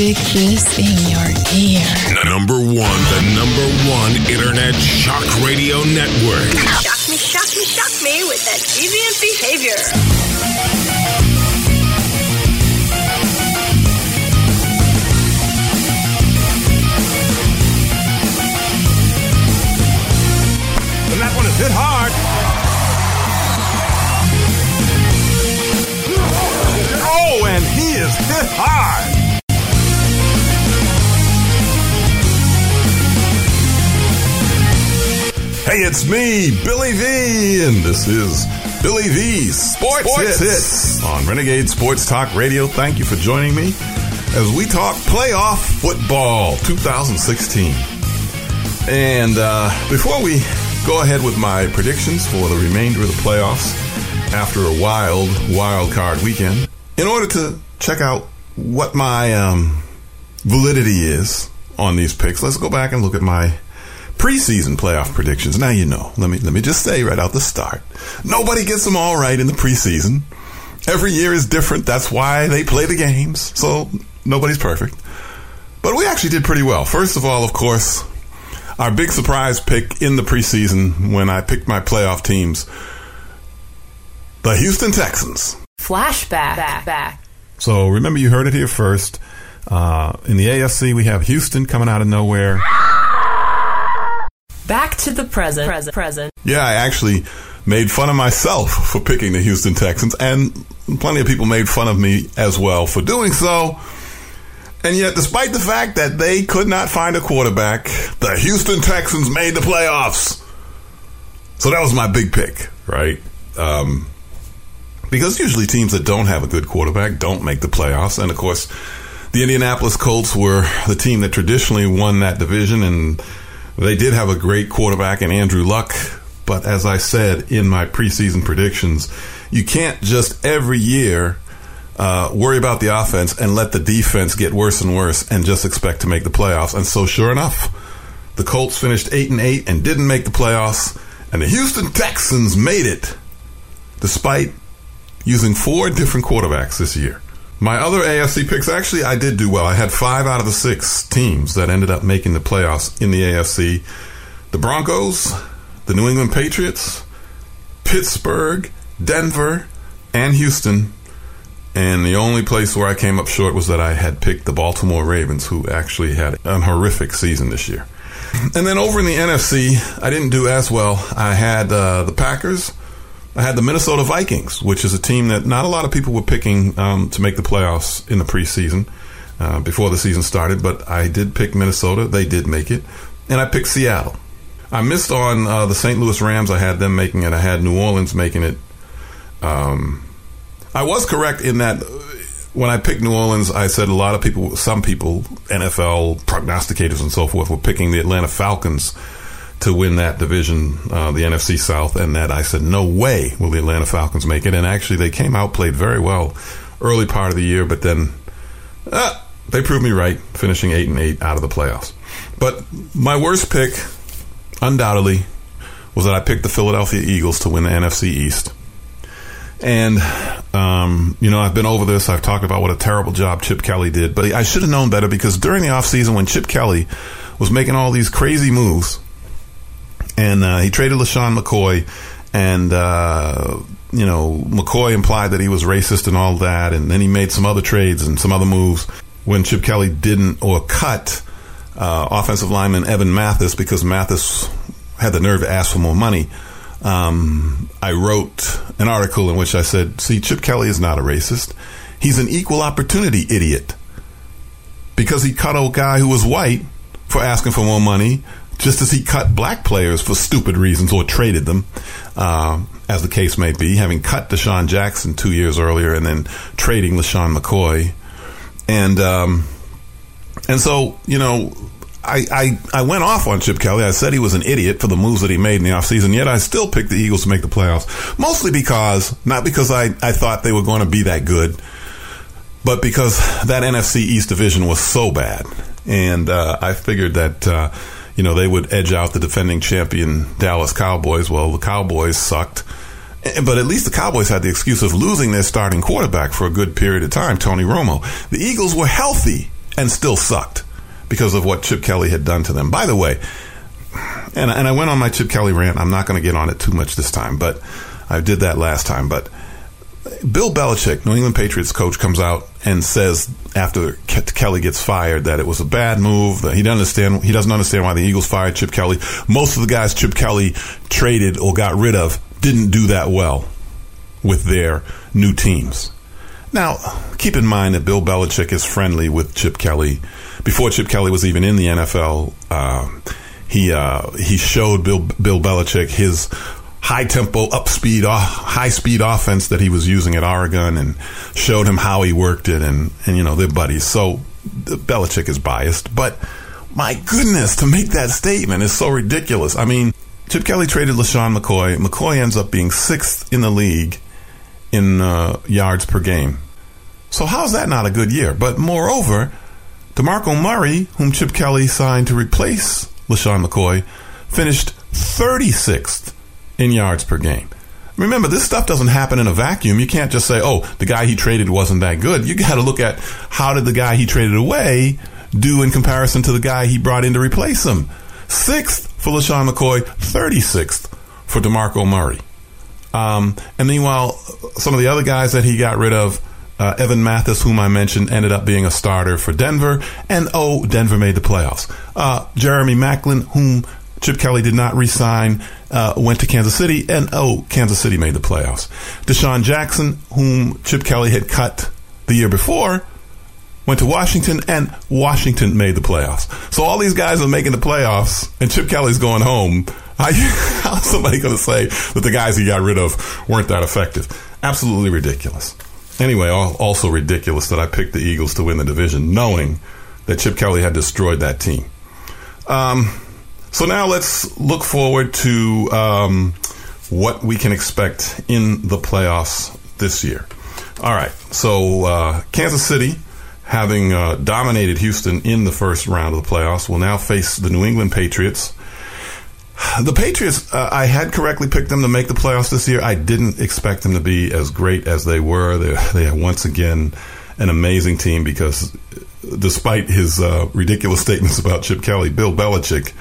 Stick this in your ear. Number one, the number one internet shock radio network. Shock me, shock me, shock me with that deviant behavior. And that one is hit hard. Oh, and he is hit hard. Hey, it's me, Billy V, and this is Billy V's Sports, Sports Hits, Hits. on Renegade Sports Talk Radio. Thank you for joining me as we talk playoff football 2016. And uh, before we go ahead with my predictions for the remainder of the playoffs after a wild, wild card weekend, in order to check out what my um, validity is on these picks, let's go back and look at my preseason playoff predictions. Now you know. Let me let me just say right out the start, nobody gets them all right in the preseason. Every year is different. That's why they play the games. So nobody's perfect. But we actually did pretty well. First of all, of course, our big surprise pick in the preseason when I picked my playoff teams, the Houston Texans. Flashback. Back, back. So remember, you heard it here first. Uh, in the AFC, we have Houston coming out of nowhere. Back to the present. Present. Present. Yeah, I actually made fun of myself for picking the Houston Texans, and plenty of people made fun of me as well for doing so. And yet, despite the fact that they could not find a quarterback, the Houston Texans made the playoffs. So that was my big pick, right? Um, because usually teams that don't have a good quarterback don't make the playoffs. And of course, the Indianapolis Colts were the team that traditionally won that division, and they did have a great quarterback in Andrew Luck. But as I said in my preseason predictions, you can't just every year uh, worry about the offense and let the defense get worse and worse and just expect to make the playoffs. And so, sure enough, the Colts finished eight and eight and didn't make the playoffs, and the Houston Texans made it, despite using four different quarterbacks this year. My other AFC picks, actually, I did do well. I had five out of the six teams that ended up making the playoffs in the AFC the Broncos, the New England Patriots, Pittsburgh, Denver, and Houston. And the only place where I came up short was that I had picked the Baltimore Ravens, who actually had a horrific season this year. And then over in the NFC, I didn't do as well. I had uh, the Packers. I had the Minnesota Vikings, which is a team that not a lot of people were picking um, to make the playoffs in the preseason uh, before the season started, but I did pick Minnesota. They did make it. And I picked Seattle. I missed on uh, the St. Louis Rams. I had them making it. I had New Orleans making it. Um, I was correct in that when I picked New Orleans, I said a lot of people, some people, NFL prognosticators and so forth, were picking the Atlanta Falcons to win that division, uh, the NFC South, and that I said, no way will the Atlanta Falcons make it. And actually, they came out, played very well early part of the year, but then uh, they proved me right, finishing eight and eight out of the playoffs. But my worst pick, undoubtedly, was that I picked the Philadelphia Eagles to win the NFC East. And, um, you know, I've been over this. I've talked about what a terrible job Chip Kelly did, but I should have known better because during the offseason when Chip Kelly was making all these crazy moves, and uh, he traded LeSean McCoy, and, uh, you know, McCoy implied that he was racist and all that, and then he made some other trades and some other moves when Chip Kelly didn't or cut uh, offensive lineman Evan Mathis because Mathis had the nerve to ask for more money. Um, I wrote an article in which I said, see, Chip Kelly is not a racist. He's an equal opportunity idiot because he cut a guy who was white for asking for more money, just as he cut black players for stupid reasons or traded them, uh, as the case may be, having cut DeSean Jackson two years earlier and then trading LeSean McCoy. And, um, and so, you know, I, I, I went off on Chip Kelly. I said he was an idiot for the moves that he made in the offseason, yet I still picked the Eagles to make the playoffs. Mostly because, not because I, I thought they were going to be that good, but because that NFC East division was so bad. And uh, I figured that, uh, you know, they would edge out the defending champion Dallas Cowboys. Well, the Cowboys sucked. Eh, but at least the Cowboys had the excuse of losing their starting quarterback for a good period of time, Tony Romo. The Eagles were healthy and still sucked because of what Chip Kelly had done to them. By the way, and, and I went on my Chip Kelly rant. I'm not going to get on it too much this time, but I did that last time. But Bill Belichick, New England Patriots coach, comes out and says after Ke- Kelly gets fired that it was a bad move. That he doesn't understand. He doesn't understand why the Eagles fired Chip Kelly. Most of the guys Chip Kelly traded or got rid of didn't do that well with their new teams. Now, keep in mind that Bill Belichick is friendly with Chip Kelly. Before Chip Kelly was even in the NFL, uh, he uh, he showed Bill Bill Belichick his high tempo, up speed, high speed offense that he was using at Oregon, and showed him how he worked it, and and you know they're buddies. So Belichick is biased, but my goodness, to make that statement is so ridiculous. I mean, Chip Kelly traded LeSean McCoy. McCoy ends up being sixth in the league in uh, yards per game. So how's that not a good year? But moreover, DeMarco Murray, whom Chip Kelly signed to replace LeSean McCoy, finished 36th in yards per game. Remember, this stuff doesn't happen in a vacuum. You can't just say, oh, the guy he traded wasn't that good. You got to look at how did the guy he traded away do in comparison to the guy he brought in to replace him. Sixth for LeSean McCoy, 36th for DeMarco Murray. Um, and meanwhile, some of the other guys that he got rid of, uh, Evan Mathis, whom I mentioned, ended up being a starter for Denver. And oh, Denver made the playoffs. Uh, Jeremy Maclin, whom Chip Kelly did not re-sign, uh, went to Kansas City, and oh, Kansas City made the playoffs. DeSean Jackson, whom Chip Kelly had cut the year before, went to Washington, and Washington made the playoffs. So all these guys are making the playoffs, and Chip Kelly's going home. How how's somebody going to say that the guys he got rid of weren't that effective? Absolutely ridiculous. Anyway, also ridiculous that I picked the Eagles to win the division, knowing that Chip Kelly had destroyed that team. Um, so now let's look forward to um, what we can expect in the playoffs this year. All right, so uh, Kansas City, having uh, dominated Houston in the first round of the playoffs, will now face the New England Patriots. The Patriots, uh, I had correctly picked them to make the playoffs this year. I didn't expect them to be as great as they were. They, they are once again an amazing team because despite his uh, ridiculous statements about Chip Kelly, Bill Belichick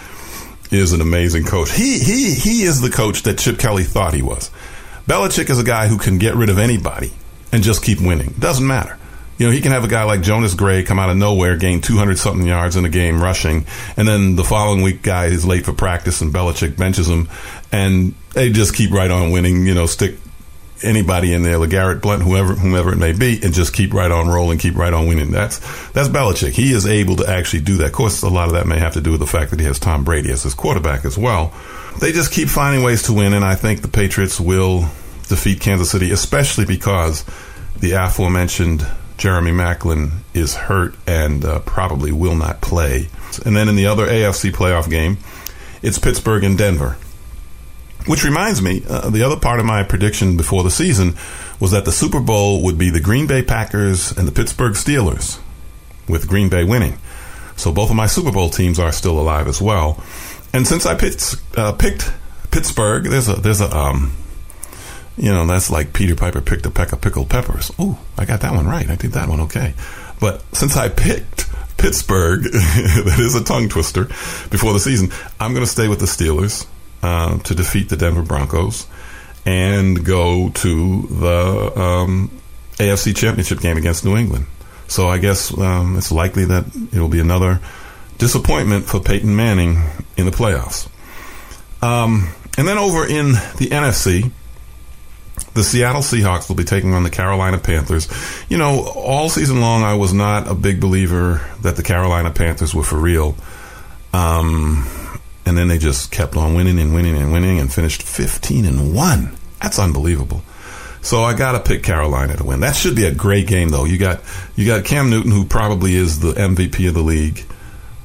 is an amazing coach. He he he is the coach that Chip Kelly thought he was. Belichick is a guy who can get rid of anybody and just keep winning. Doesn't matter. You know, he can have a guy like Jonas Gray come out of nowhere, gain 200 something yards in a game rushing, and then the following week, guy is late for practice and Belichick benches him, and they just keep right on winning. You know, stick anybody in there, LeGarrette Blount, whoever whomever it may be, and just keep right on rolling, keep right on winning. That's that's Belichick. He is able to actually do that. Of course, a lot of that may have to do with the fact that he has Tom Brady as his quarterback as well. They just keep finding ways to win, and I think the Patriots will defeat Kansas City, especially because the aforementioned Jeremy Maclin is hurt and uh, probably will not play. And then in the other AFC playoff game, it's Pittsburgh and Denver. Which reminds me, uh, the other part of my prediction before the season was that the Super Bowl would be the Green Bay Packers and the Pittsburgh Steelers, with Green Bay winning. So both of my Super Bowl teams are still alive as well. And since I picked, uh, picked Pittsburgh, there's a there's a um, you know, that's like Peter Piper picked a peck of pickled peppers. Oh, I got that one right. I did that one okay. But since I picked Pittsburgh, that is a tongue twister, before the season, I'm going to stay with the Steelers uh, to defeat the Denver Broncos and go to the um, AFC Championship game against New England. So I guess um, it's likely that it will be another disappointment for Peyton Manning in the playoffs. Um, and then over in the NFC, the Seattle Seahawks will be taking on the Carolina Panthers. You know, all season long, I was not a big believer that the Carolina Panthers were for real. Um, and then they just kept on winning and winning and winning and finished 15 and 1. That's unbelievable. So I got to pick Carolina to win. That should be a great game, though. You got you got Cam Newton, who probably is the MVP of the league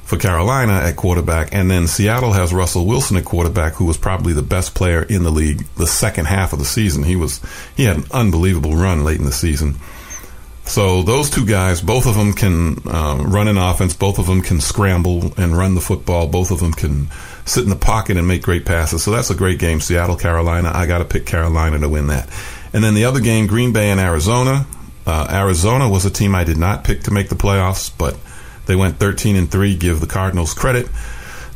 for Carolina at quarterback, and then Seattle has Russell Wilson at quarterback, who was probably the best player in the league the second half of the season. He was he had an unbelievable run late in the season. So those two guys, both of them can uh, run an offense. Both of them can scramble and run the football. Both of them can sit in the pocket and make great passes. So that's a great game. Seattle, Carolina. I got to pick Carolina to win that. And then the other game, Green Bay and Arizona. Uh, Arizona was a team I did not pick to make the playoffs, but They went 13 and 3, give the Cardinals credit.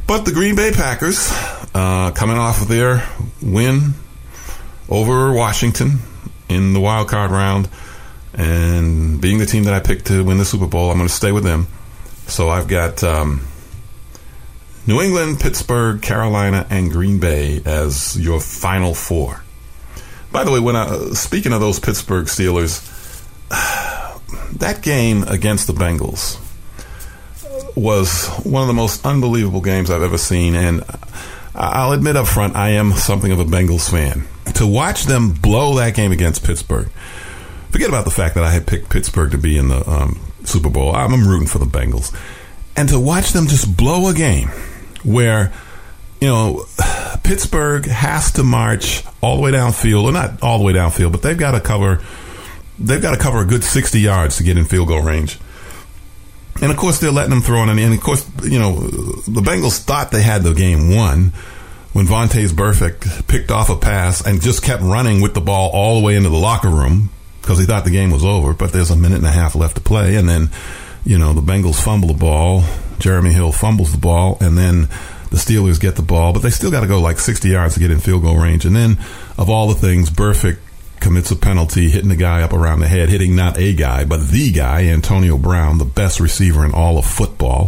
But the Green Bay Packers, uh, coming off of their win over Washington in the wild card round, and being the team that I picked to win the Super Bowl, I'm going to stay with them. So I've got um, New England, Pittsburgh, Carolina, and Green Bay as your final four. By the way, when I, speaking of those Pittsburgh Steelers, that game against the Bengals was one of the most unbelievable games I've ever seen, and I'll admit up front, I am something of a Bengals fan. To watch them blow that game against Pittsburgh, forget about the fact that I had picked Pittsburgh to be in the um, Super Bowl. I'm rooting for the Bengals, and to watch them just blow a game where you know, Pittsburgh has to march all the way downfield, or not all the way downfield, but they've got to cover. They've got to cover a good sixty yards to get in field goal range. And of course, they're letting them throw in. And of course, you know, the Bengals thought they had the game won when Vontaze Burfict picked off a pass and just kept running with the ball all the way into the locker room because he thought the game was over. But there's a minute and a half left to play, and then, you know, the Bengals fumble the ball. Jeremy Hill fumbles the ball, and then the Steelers get the ball, but they still got to go like 60 yards to get in field goal range. And then, of all the things, Burfict commits a penalty, hitting the guy up around the head, hitting not a guy, but the guy, Antonio Brown, the best receiver in all of football,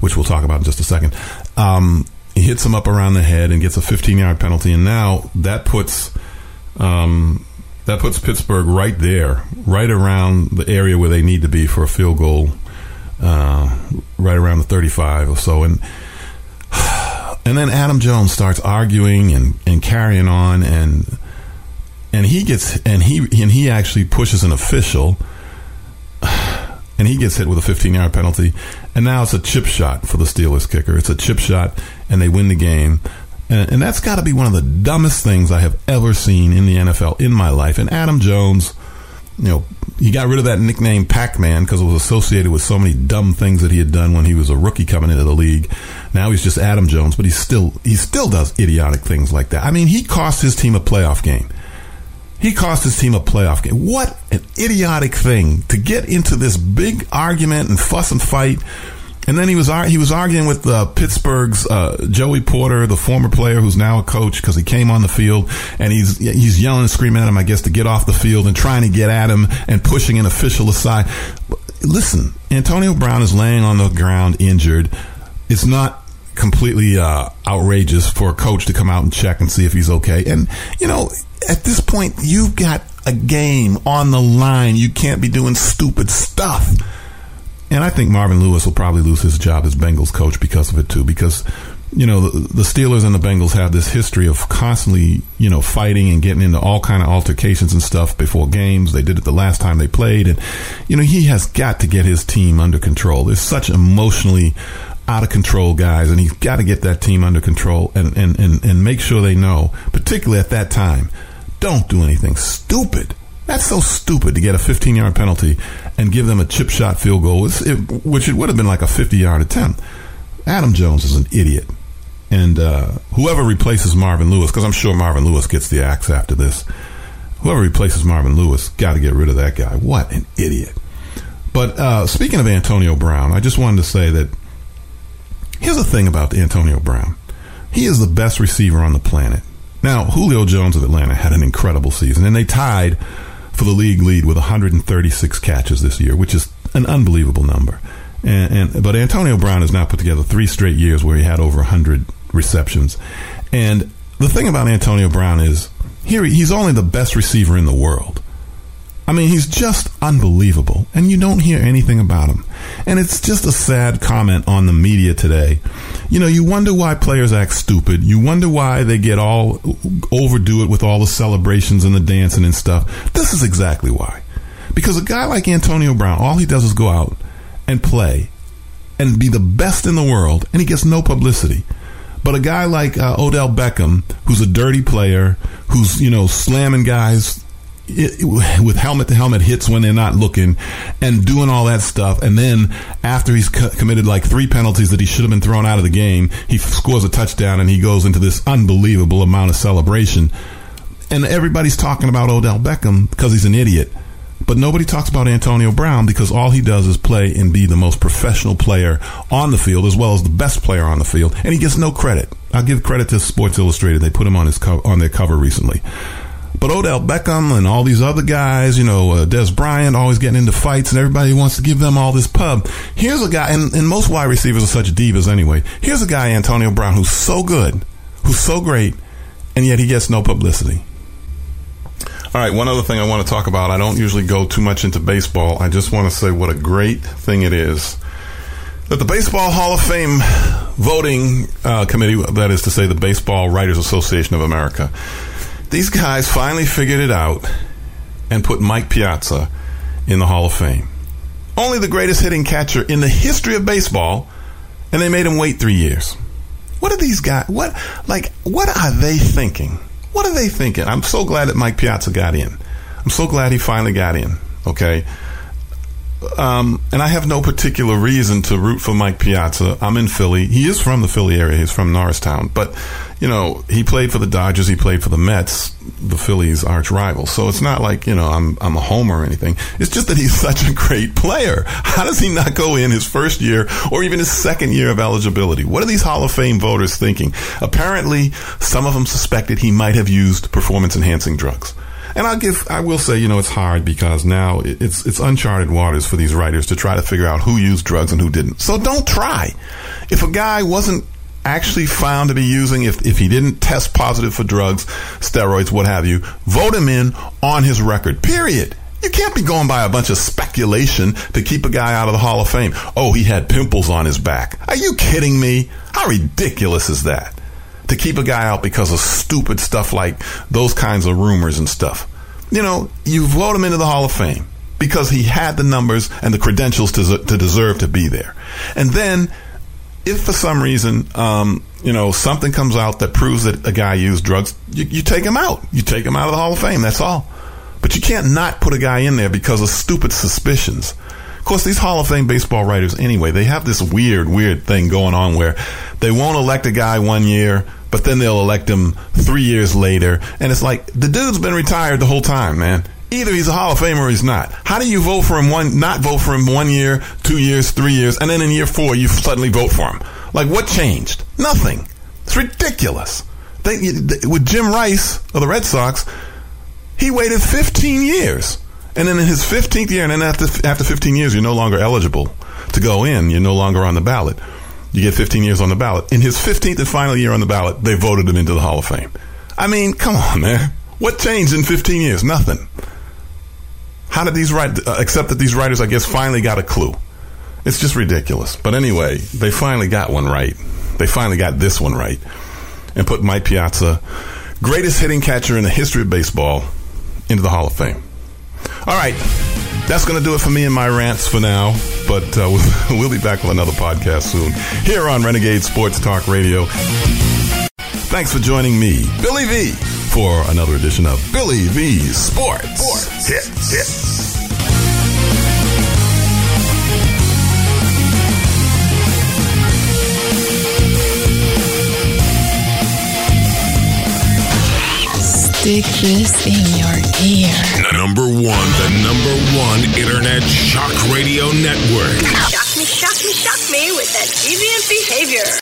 which we'll talk about in just a second. Um, he hits him up around the head and gets a 15 yard penalty, and now that puts. Um, that puts Pittsburgh right there, right around the area where they need to be for a field goal, uh, right around the 35 or so. And and then Adam Jones starts arguing and, and carrying on, and and he gets and he and he actually pushes an official, and he gets hit with a 15 yard penalty, and now it's a chip shot for the Steelers kicker. It's a chip shot, and they win the game. And, and that's got to be one of the dumbest things I have ever seen in the NFL in my life. And Adam Jones, you know, he got rid of that nickname Pac-Man because it was associated with so many dumb things that he had done when he was a rookie coming into the league. Now he's just Adam Jones, but he still he still does idiotic things like that. I mean, he cost his team a playoff game. He cost his team a playoff game. What an idiotic thing to get into this big argument and fuss and fight and then he was he was arguing with uh, Pittsburgh's uh, Joey Porter, the former player who's now a coach, because he came on the field and he's he's yelling and screaming at him, I guess, to get off the field and trying to get at him and pushing an official aside. Listen, Antonio Brown is laying on the ground injured. It's not completely uh, outrageous for a coach to come out and check and see if he's okay. And you know, at this point, you've got a game on the line. You can't be doing stupid stuff. And I think Marvin Lewis will probably lose his job as Bengals coach because of it too. Because you know the, the, Steelers and the Bengals have this history of constantly you know fighting and getting into all kind of altercations and stuff before games. They did it the last time they played, and you know he has got to get his team under control. There's such emotionally out of control guys, and he's got to get that team under control and, and, and, and make sure they know, particularly at that time, don't do anything stupid. That's so stupid to get a 15 yard penalty and give them a chip shot field goal, which it would have been like a 50 yard attempt. Adam Jones is an idiot. And uh, whoever replaces Marvin Lewis, because I'm sure Marvin Lewis gets the axe after this, whoever replaces Marvin Lewis, got to get rid of that guy. What an idiot. But uh, speaking of Antonio Brown, I just wanted to say that here's the thing about Antonio Brown he is the best receiver on the planet. Now, Julio Jones of Atlanta had an incredible season, and they tied for the league lead with 136 catches this year, which is an unbelievable number. And, and, but Antonio Brown has now put together three straight years where he had over 100 receptions. And the thing about Antonio Brown is here he's only the best receiver in the world. I mean, he's just unbelievable, and you don't hear anything about him. And it's just a sad comment on the media today. You know, you wonder why players act stupid. You wonder why they get all overdo it with all the celebrations and the dancing and stuff. This is exactly why. Because a guy like Antonio Brown, all he does is go out and play and be the best in the world, and he gets no publicity. But a guy like uh, Odell Beckham, who's a dirty player, who's you know slamming guys it, with helmet to helmet hits when they're not looking and doing all that stuff. And then after he's co- committed like three penalties that he should have been thrown out of the game, he f- scores a touchdown and he goes into this unbelievable amount of celebration. And everybody's talking about Odell Beckham because he's an idiot. But nobody talks about Antonio Brown because all he does is play and be the most professional player on the field as well as the best player on the field, and he gets no credit. I'll give credit to Sports Illustrated; they put him on his co- on their cover recently. But Odell Beckham and all these other guys, you know, uh, Dez Bryant, always getting into fights, and everybody wants to give them all this pub. Here's a guy, and, and most wide receivers are such divas anyway. Here's a guy, Antonio Brown, who's so good, who's so great, and yet he gets no publicity. All right, one other thing I want to talk about. I don't usually go too much into baseball. I just want to say what a great thing it is that the Baseball Hall of Fame voting uh, committee, that is to say, the Baseball Writers Association of America, these guys finally figured it out and put Mike Piazza in the Hall of Fame. Only the greatest hitting catcher in the history of baseball, and they made him wait three years. What are these guys? What like? What are they thinking? What are they thinking? I'm so glad that Mike Piazza got in. I'm so glad he finally got in. Okay. Um, and I have no particular reason to root for Mike Piazza. I'm in Philly. He is from the Philly area. He's from Norristown. But, you know, he played for the Dodgers. He played for the Mets, the Phillies' arch rival. So it's not like, you know, I'm, I'm a homer or anything. It's just that he's such a great player. How does he not go in his first year or even his second year of eligibility? What are these Hall of Fame voters thinking? Apparently, some of them suspected he might have used performance enhancing drugs. And I'll give, I will say, you know, it's hard because now it's it's uncharted waters for these writers to try to figure out who used drugs and who didn't. So don't try. If a guy wasn't actually found to be using, if if he didn't test positive for drugs, steroids, what have you, vote him in on his record. Period. You can't be going by a bunch of speculation to keep a guy out of the Hall of Fame. Oh, he had pimples on his back. Are you kidding me? How ridiculous is that? To keep a guy out because of stupid stuff like those kinds of rumors and stuff. You know, you vote him into the Hall of Fame because he had the numbers and the credentials to, to deserve to be there. And then, if for some reason, um, you know, something comes out that proves that a guy used drugs, you, you take him out. You take him out of the Hall of Fame. That's all. But you can't not put a guy in there because of stupid suspicions. Of course, these Hall of Fame baseball writers, anyway, they have this weird, weird thing going on where they won't elect a guy one year, but then they'll elect him three years later. And it's like, the dude's been retired the whole time, man. Either he's a Hall of Famer or he's not. How do you vote for him one, not vote for him one year, two years, three years, and then in year four you suddenly vote for him? Like, what changed? Nothing. It's ridiculous. They, with Jim Rice of the Red Sox, he waited 15 years. And then in his 15th year, and then after, after 15 years, you're no longer eligible to go in. You're no longer on the ballot. You get 15 years on the ballot. In his 15th and final year on the ballot, they voted him into the Hall of Fame. I mean, come on, man. What changed in 15 years? Nothing. How did these write, uh, except that these writers, I guess, finally got a clue. It's just ridiculous. But anyway, they finally got one right. They finally got this one right and put Mike Piazza, greatest hitting catcher in the history of baseball, into the Hall of Fame. All right. That's going to do it for me and my rants for now, but uh, we'll be back with another podcast soon here on Renegade Sports Talk Radio. Thanks for joining me, Billy V, for another edition of Billy V Sports. Sports. Hit. Stick this in your ear. Number one, the number one internet shock radio network. Shock me, shock me, shock me with that deviant behavior.